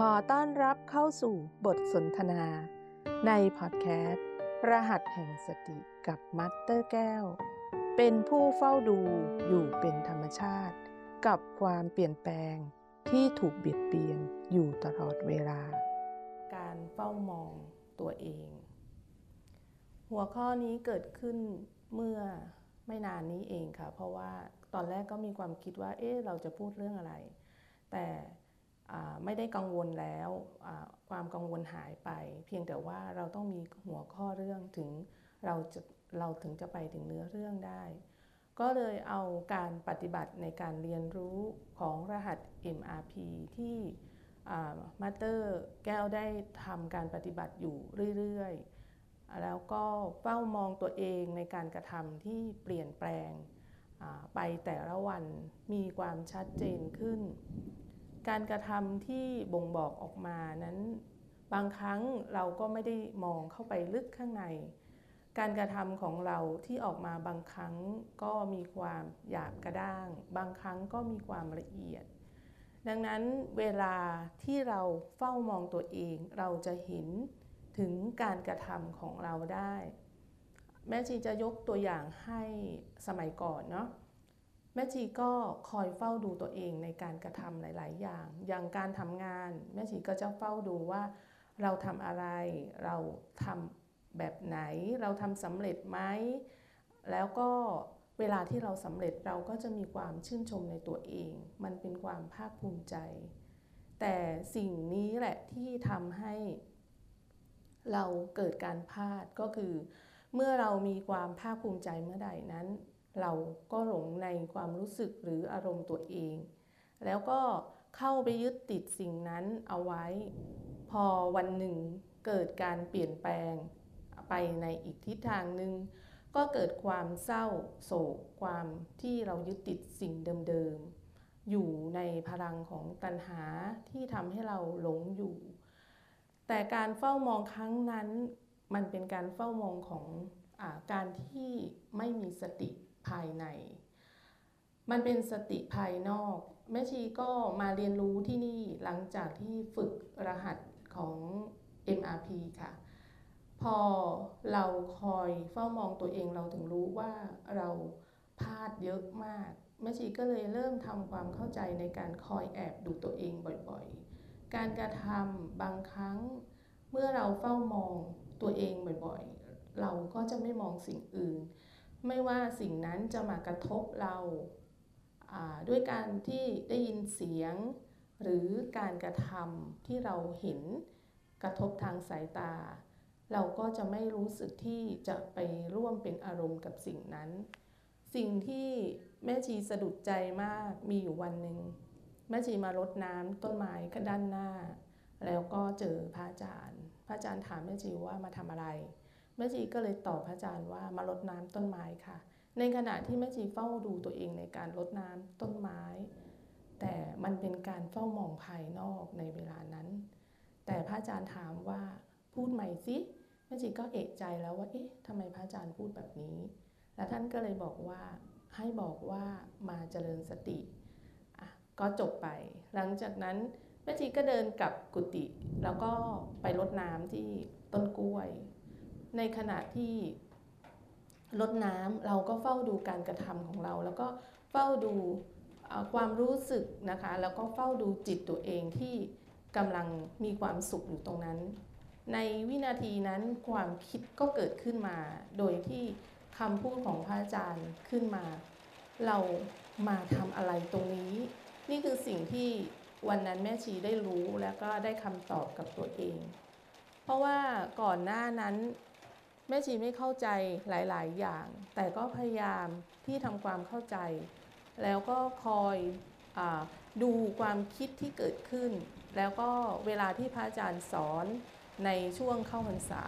ขอต้อนรับเข้าสู่บทสนทนา ในพอดแคสต์ รหัสแห่งสติกับมัตเตอร์แก้ว เป็นผู้เฝ้าดูอยู่เป็นธรรมชาติ กับความเปลี่ยนแปลงที่ถูกเบียดเบียนอยู่ตลอดเวลา การเฝ้ามองตัวเอง หัวข้อนี้เกิดขึ้นเมื่อไม่นานนี้เองค่ะ เพราะว่าตอนแรกก็มีความคิดว่า เอ๊ะเราจะพูดเรื่องอะไร แต่ ไม่ได้กังวลแล้วความกังวลหายไป เพียงแต่ว่าเราต้องมีหัวข้อเรื่องถึงเราจะเราถึงจะไปถึงเนื้อเรื่องได้ ก็เลยเอาการปฏิบัติในการเรียนรู้ของรหัส MRP ที่มาสเตอร์แก้วได้ทำการปฏิบัติอยู่เรื่อยๆ แล้วก็เฝ้ามองตัวเองในการกระทำที่เปลี่ยนแปลงไปแต่ละวันมีความชัดเจนขึ้น การกระทำที่บ่งบอกออกมานั้น บางครั้งเราก็ไม่ได้มองเข้าไปลึกข้างใน การกระทำของเราที่ออกมาบางครั้งก็มีความหยาบกระด้าง บางครั้งก็มีความละเอียด ดังนั้นเวลาที่เราเฝ้ามองตัวเอง เราจะเห็นถึงการกระทำของเราได้ แม่ชีจะยกตัวอย่างให้สมัยก่อนเนาะ แม่ชีก็คอยเฝ้าดูตัวเองในการกระทำหลาย ๆ อย่าง อย่างการทำงาน แม่ชีก็จะเฝ้าดูว่า เราทำอะไร เราทำแบบไหน เราทำสำเร็จไหม แล้วก็เวลาที่เราสำเร็จเราก็จะมีความชื่นชมในตัวเอง มันเป็นความภาคภูมิใจ แต่สิ่งนี้แหละที่ทำให้ เราเกิดการพลาดก็คือ เมื่อเรามีความภาคภูมิใจเมื่อใดนั้น เราก็หลงในความรู้สึกหรืออารมณ์ตัวเอง แล้วก็เข้าไปยึดติดสิ่งนั้นเอาไว้ พอวันหนึ่งเกิดการเปลี่ยนแปลงไปในอีกทิศทางหนึ่งก็เกิดความเศร้าโศกความที่เรายึดติดสิ่งเดิมๆ อยู่ในพลังของตัณหาที่ทำให้เราหลงอยู่ แต่การเฝ้ามองครั้งนั้น มันเป็นการเฝ้ามองของอการที่ไม่มีสติ ภายใน มันเป็นสติภายนอกแม่ชีก็มาเรียนรู้ที่นี่หลังจากที่ฝึกรหัสของ MRP ค่ะ พอเราคอยเฝ้ามองตัวเองเราถึงรู้ว่าเราพลาดเยอะมากแม่ชีก็เลยเริ่มทำความเข้าใจในการคอยแอบดูตัวเองบ่อยๆ การกระทำบางครั้งเมื่อเราเฝ้ามองตัวเองบ่อยๆ เราก็จะไม่มองสิ่งอื่น ไม่ว่าสิ่งนั้นจะมากระทบเราด้วยการที่ได้ยินเสียง หรือการกระทำที่เราเห็นกระทบทางสายตา เราก็จะไม่รู้สึกที่จะไปร่วมเป็นอารมณ์กับสิ่งนั้น สิ่งที่แม่ชีสะดุดใจมากมีอยู่วันหนึ่งแม่ชีมารดน้ำต้นไม้ก็ด้านหน้า แล้วก็เจอพระอาจารย์ พระอาจารย์ถามแม่ชีว่ามาทำอะไร แม่ชีก็เลยตอบพระอาจารย์ว่ามารดน้ำต้นไม้ค่ะ ในขณะที่แม่ชีเฝ้าดูตัวเองในการรดน้ำต้นไม้ แต่มันเป็นการเฝ้ามองภายนอกในเวลานั้น แต่พระอาจารย์ถามว่าพูดใหม่สิแม่ชีก็เอกใจแล้วว่าเอ๊ะทำไมพระอาจารย์พูดแบบนี้ แล้วท่านก็เลยบอกว่าให้บอกว่ามาเจริญสติอะก็จบไป หลังจากนั้นแม่ชีก็เดินกลับกุฏิแล้วก็ไปรดน้ำที่ต้นกล้วย ในขณะที่ลดน้ำเราก็เฝ้าดูการกระทำของเรา แล้วก็เฝ้าดูความรู้สึกนะคะ แล้วก็เฝ้าดูจิตตัวเองที่กำลังมีความสุขอยู่ตรงนั้น ในวินาทีนั้นความคิดก็เกิดขึ้นมา โดยที่คำพูดของพระอาจารย์ขึ้นมา เรามาทำอะไรตรงนี้ นี่คือสิ่งที่วันนั้นแม่ชีได้รู้แล้วก็ได้คำตอบกับตัวเอง เพราะว่าก่อนหน้านั้น แม่ชีไม่เข้าใจหลาย ๆ อย่าง แต่ก็พยายามที่ทำความเข้าใจ แล้วก็คอยอดูความคิดที่เกิดขึ้น แล้วก็เวลาที่พระอาจารย์สอนในช่วงเข้าพรรษา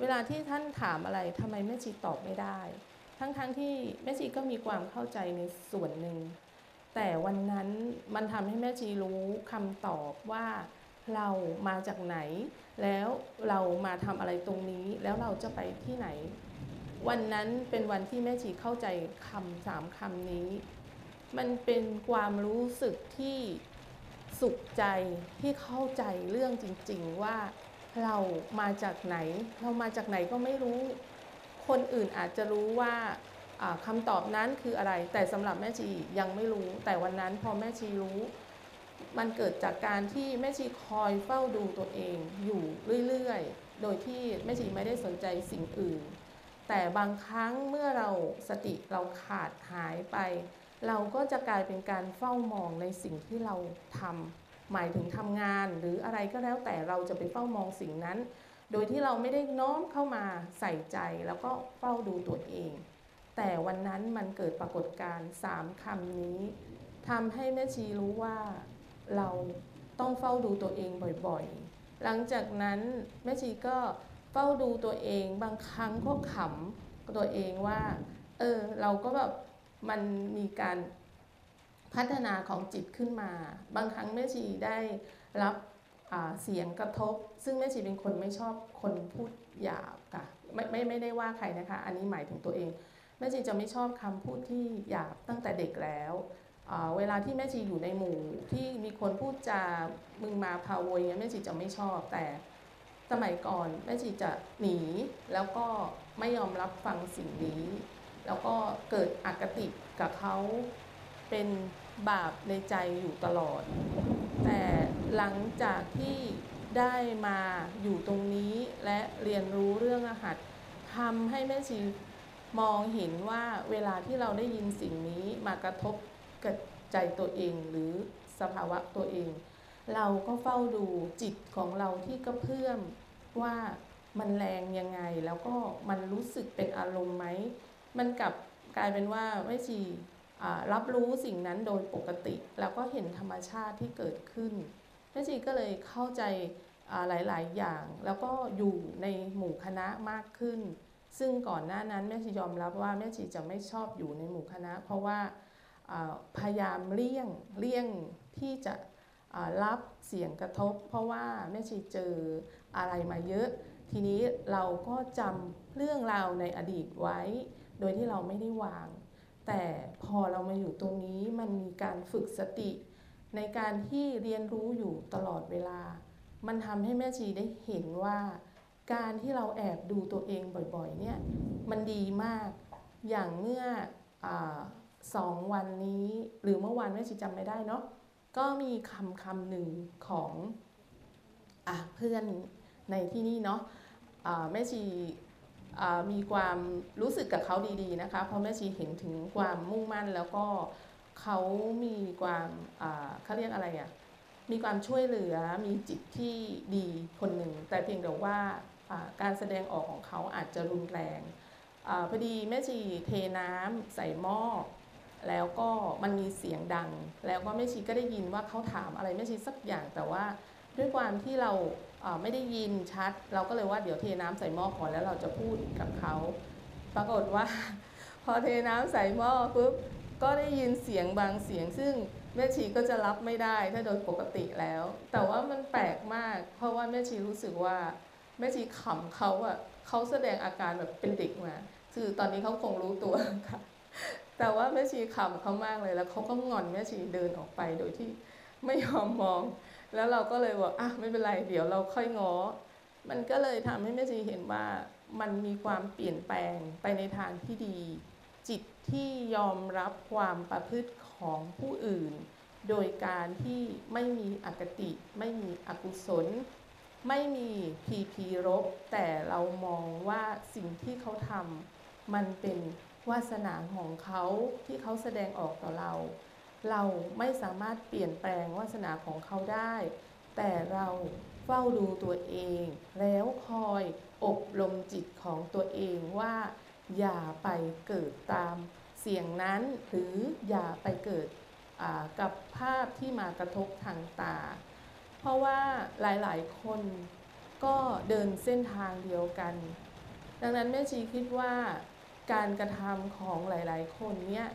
เวลาที่ท่านถามอะไรทำไมแม่ชีตอบไม่ได้ ทั้งๆทที่แม่ชีก็มีความเข้าใจในส่วนหนึ่ง แต่วันนั้นมันทำให้แม่ชีรู้คำตอบว่า เรามาจากไหน แล้วเรามาทำอะไรตรงนี้ แล้วเราจะไปที่ไหน วันนั้นเป็นวันที่แม่ชีเข้าใจคำสามคำนี้ มันเป็นความรู้สึกที่สุขใจที่เข้าใจเรื่องจริง ๆ ว่าเรามาจากไหน เรามาจากไหนก็ไม่รู้ คนอื่นอาจจะรู้ว่าคำตอบนั้นคืออะไร แต่สำหรับแม่ชียังไม่รู้ แต่วันนั้นพอแม่ชีรู้ มันเกิดจากการที่แม่ชีคอยเฝ้าดูตัวเองอยู่เรื่อยๆ โดยที่แม่ชีไม่ได้สนใจสิ่งอื่น แต่บางครั้งเมื่อเราสติเราขาดหายไป เราก็จะกลายเป็นการเฝ้ามองในสิ่งที่เราทำหมายถึงทำงานหรืออะไรก็แล้วแต่เราจะไปเฝ้ามองสิ่งนั้น โดยที่เราไม่ได้น้อมเข้ามาใส่ใจแล้วก็เฝ้าดูตัวเอง แต่วันนั้นมันเกิดปรากฏการณ์สามคำนี้ทำให้แม่ชีรู้ว่า เราต้องเฝ้าดูตัวเองบ่อยๆ หลังจากนั้นแม่ชีก็เฝ้าดูตัวเองบางครั้งก็ขำตัวเองว่า เออเราก็แบบมันมีการพัฒนาของจิตขึ้นมา บางครั้งแม่ชีได้รับเสียงกระทบ ซึ่งแม่ชีเป็นคนไม่ชอบคนพูดหยาบค่ะไม่ไม่ไม่ได้ว่าใครนะคะ อันนี้หมายถึงตัวเองแม่ชีจะไม่ชอบคำพูดที่หยาบตั้งแต่เด็กแล้ว เวลาที่แม่ชีอยู่ในหมู่ที่มีคนพูดจามึงมาพาวยแม่ชีจะไม่ชอบ แต่สมัยก่อนแม่ชีจะหนีแล้วก็ไม่ยอมรับฟังสิ่งนี้ แล้วก็เกิดอคติกับเขาเป็นบาปในใจอยู่ตลอด แต่หลังจากที่ได้มาอยู่ตรงนี้และเรียนรู้เรื่องอาหารทำให้แม่ชีมองเห็นว่าเวลาที่เราได้ยินสิ่งนี้มากระทบ กับใจตัวเองหรือสภาวะตัวเอง เราก็เฝ้าดูจิตของเราที่กระเพื่อมว่ามันแรงยังไงแล้วก็มันรู้สึกเป็นอารมณ์ไหม มันกลับกลายเป็นว่าไม่ชีรับรู้สิ่งนั้นโดยปกติ แล้วก็เห็นธรรมชาติที่เกิดขึ้นแม่ชีก็เลยเข้าใจหลาย ๆ อย่าง แล้วก็อยู่ในหมู่คณะมากขึ้น ซึ่งก่อนหน้านั้นแม่ชียอมรับว่าแม่ชีจะไม่ชอบอยู่ในหมู่คณะ เพราะว่า พยายามเลี่ยงเลี่ยงที่จะรับเสียงกระทบ เพราะว่าแม่ชีเจออะไรมาเยอะ ทีนี้เราก็จำเรื่องราวในอดีตไว้ โดยที่เราไม่ได้วาง แต่พอเรามาอยู่ตรงนี้มันมีการฝึกสติ ในการที่เรียนรู้อยู่ตลอดเวลา มันทำให้แม่ชีได้เห็นว่าการที่เราแอบดูตัวเองบ่อยๆเนี่ยมันดีมากอย่างเมื่ออ สองวันนี้หรือเมื่อวานแม่ชีจำไม่ได้เนาะก็มีคำคำหนึ่งของอเพื่อนในที่นี่เนาะะแม่ชีมีความรู้สึกกับเขาดีๆนะคะเพราะแม่ชีเห็นถึงความมุ่งมั่นแล้วก็เขามีความเขาเรียกอะไรอะ่ะมีความช่วยเหลือมีจิตที่ดีคนหนึ่ง แต่เพียงแต่ว่าการแสดงออกของเขาอาจจะรุนแรงอพอดีแม่ชีเทน้ำใส่หม้อ แล้วก็มันมีเสียงดัง แล้วก็แม่ชีก็ได้ยินว่าเขาถามอะไรแม่ชีสักอย่างแต่ว่าด้วยความที่เราไม่ได้ยินชัด เราก็เลยว่าเดี๋ยวเทน้ำใส่หม้อก่อนแล้วเราจะพูดกับเขา ปรากฏว่า พอเทน้ำใส่หม้อปุ๊บก็ได้ยินเสียงบางเสียง ซึ่งแม่ชีก็จะรับไม่ได้ถ้าโดยปกติแล้ว แต่ว่ามันแปลกมาก เพราะว่าแม่ชีรู้สึกว่าแม่ชีขำเขาอะเขาแสดงอาการแบบเป็นเด็กมา คือตอนนี้เขาคงรู้ตัวค่ะ แต่ว่าแม่ชีขำเขามากเลยแล้วเขาก็งอนแม่ชีเดินออกไปโดยที่ไม่ยอมมอง แล้วเราก็เลยบอกอะไม่เป็นไรเดี๋ยวเราค่อยง้อ มันก็เลยทำให้แม่ชีเห็นว่ามันมีความเปลี่ยนแปลงไปในทางที่ดี จิตที่ยอมรับความประพฤติของผู้อื่น โดยการที่ไม่มีอคติ ไม่มีอกุศล ไม่มีพีพีรบ แต่เรามองว่าสิ่งที่เขาทำมันเป็น วาสนาของเขาที่เขาแสดงออกต่อเรา เราไม่สามารถเปลี่ยนแปลงวาสนาของเขาได้ แต่เราเฝ้าดูตัวเอง แล้วคอยอบรมจิตของตัวเองว่า อย่าไปเกิดตามเสียงนั้น หรืออย่าไปเกิดกับภาพที่มากระทบทางตา เพราะว่าหลายๆ คนก็เดินเส้นทางเดียวกัน ดังนั้นแม่ชีคิดว่า การกระทำของหลาย ๆ คนเนี่ย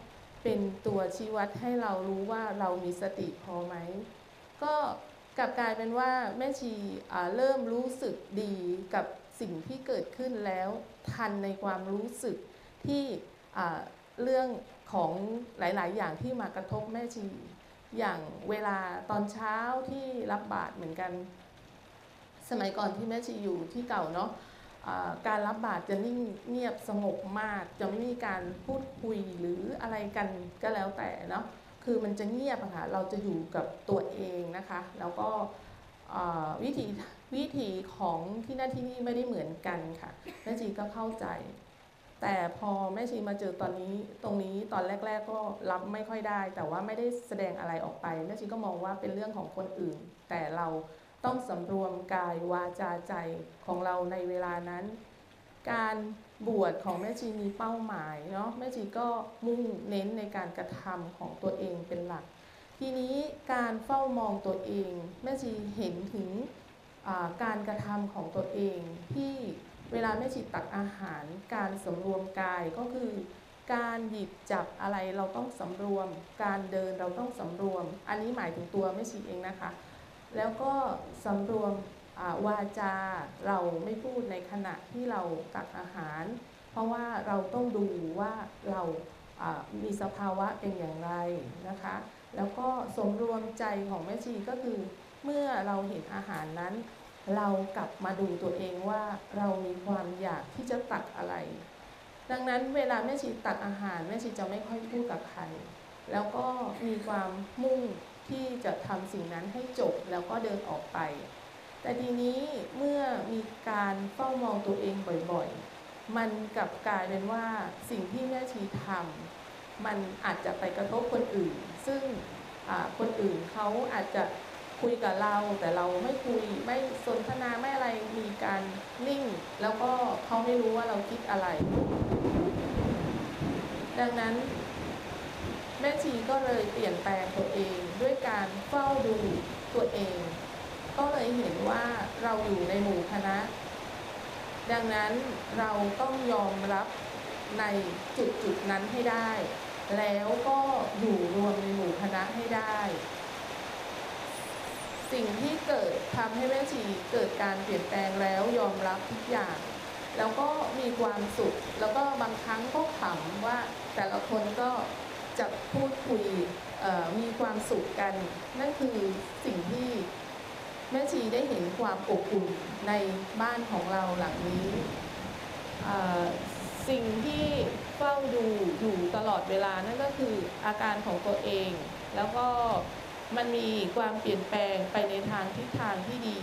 เป็นตัวชี้วัดให้เรารู้ว่าเรามีสติพอไหม ก็กลับกลายเป็นว่าแม่ชีเริ่มรู้สึกดีกับสิ่งที่เกิดขึ้นแล้ว ทันในความรู้สึกที่เรื่องของหลาย ๆ อย่างที่มากระทบแม่ชี อย่างเวลาตอนเช้าที่รับบาตรเหมือนกัน สมัยก่อนที่แม่ชีอยู่ที่เก่าเนาะ การรับบาตรจะนิ่งเงียบสงบมาก จะไม่มีการพูดคุยหรืออะไรกันก็แล้วแต่เนาะคือมันจะเงียบอะค่ะเราจะอยู่กับตัวเองนะคะ แล้วก็วิธีวิธีของที่นั่นที่นี่ไม่ได้เหมือนกันค่ะแม่ชีก็เข้าใจ แต่พอแม่ชีมาเจอตอนนี้ตรงนี้ตอนแรก ๆ ก็รับไม่ค่อยได้ แต่ว่าไม่ได้แสดงอะไรออกไปแม่ชีก็มองว่าเป็นเรื่องของคนอื่น แต่เรา ต้องสำรวมกายวาจาใจของเราในเวลานั้น การบวชของแม่ชีมีเป้าหมายเนาะแม่ชีก็มุ่งเน้นในการกระทำของตัวเองเป็นหลัก ทีนี้การเฝ้ามองตัวเอง แม่ชีเห็นถึงการกระทำของตัวเองที่เวลาแม่ชีตักอาหาร การสำรวมกายก็คือ การหยิบจับอะไรเราต้องสำรวม การเดินเราต้องสำรวม อันนี้หมายถึงตัวแม่ชีเองนะคะ แล้วก็สำรวมวาจาเราไม่พูดในขณะที่เราตักอาหาร เพราะว่าเราต้องดูว่าเรามีสภาวะเป็นอย่างไรนะคะ แล้วก็สมรวมใจของแม่ชีก็คือ เมื่อเราเห็นอาหารนั้น เรากลับมาดูตัวเองว่าเรามีความอยากที่จะตักอะไร ดังนั้นเวลาแม่ชีตักอาหารแม่ชีจะไม่ค่อยพูดกับใคร แล้วก็มีความมุ่ง ที่จะทำสิ่งนั้นให้จบแล้วก็เดินออกไป แต่ทีนี้เมื่อมีการเฝ้ามองตัวเองบ่อยๆ มันกลับกลายเป็นว่าสิ่งที่แม่ชีทำมันอาจจะไปกระทบคนอื่น ซึ่งคนอื่นเขาอาจจะคุยกับเราแต่เราไม่คุยไม่สนทนาไม่อะไรมีการนิ่ง แล้วก็เขาไม่รู้ว่าเราคิดอะไร ดังนั้น แม่ชีก็เลยเปลี่ยนแปลงตัวเองด้วยการเฝ้าดูตัวเอง ก็เลยเห็นว่าเราอยู่ในหมู่คณะ ดังนั้นเราต้องยอมรับในจุดจุดนั้นให้ได้ แล้วก็อยู่รวมในหมู่คณะให้ได้ สิ่งที่เกิดทำให้แม่ชีเกิดการเปลี่ยนแปลงแล้วยอมรับทุกอย่างแล้วก็มีความสุข แล้วก็บางครั้งก็ขำว่าแต่ละคนก็ จะพูดคุยมีความสุขกัน นั่นคือสิ่งที่แม่ชีได้เห็นความอบอุ่นในบ้านของเราหลังนี้ สิ่งที่เฝ้าดูอยู่ตลอดเวลานั่นก็คืออาการของตัวเอง แล้วก็มันมีความเปลี่ยนแปลงไปในทางทิศทางที่ดี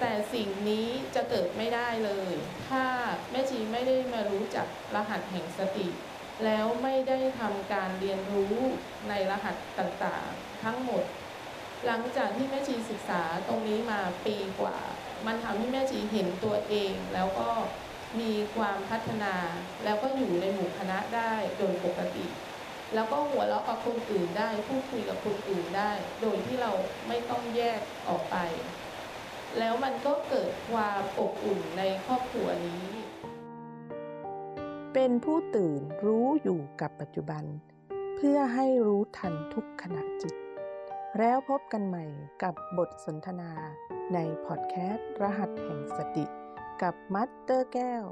แต่สิ่งนี้จะเกิดไม่ได้เลย ถ้าแม่ชีไม่ได้มารู้จักรหัสแห่งสติ แล้วไม่ได้ทำการเรียนรู้ในรหัสต่างๆทั้งหมด หลังจากที่แม่ชีศึกษาตรงนี้มาปีกว่า มันทำให้แม่ชีเห็นตัวเอง แล้วก็มีความพัฒนา แล้วก็อยู่ในหมู่คณะได้โดยปกติ แล้วก็หัวเราะกับคนอื่นได้พูดคุยกับคนอื่นได้ โดยที่เราไม่ต้องแยกออกไป แล้วมันก็เกิดความอบอุ่นในครอบครัวนี้ เป็นผู้ตื่นรู้อยู่กับปัจจุบัน เพื่อให้รู้ทันทุกขณะจิต แล้วพบกันใหม่กับบทสนทนาในพอดแคสต์ รหัสแห่งสติ กับมัตเตอร์แก้ว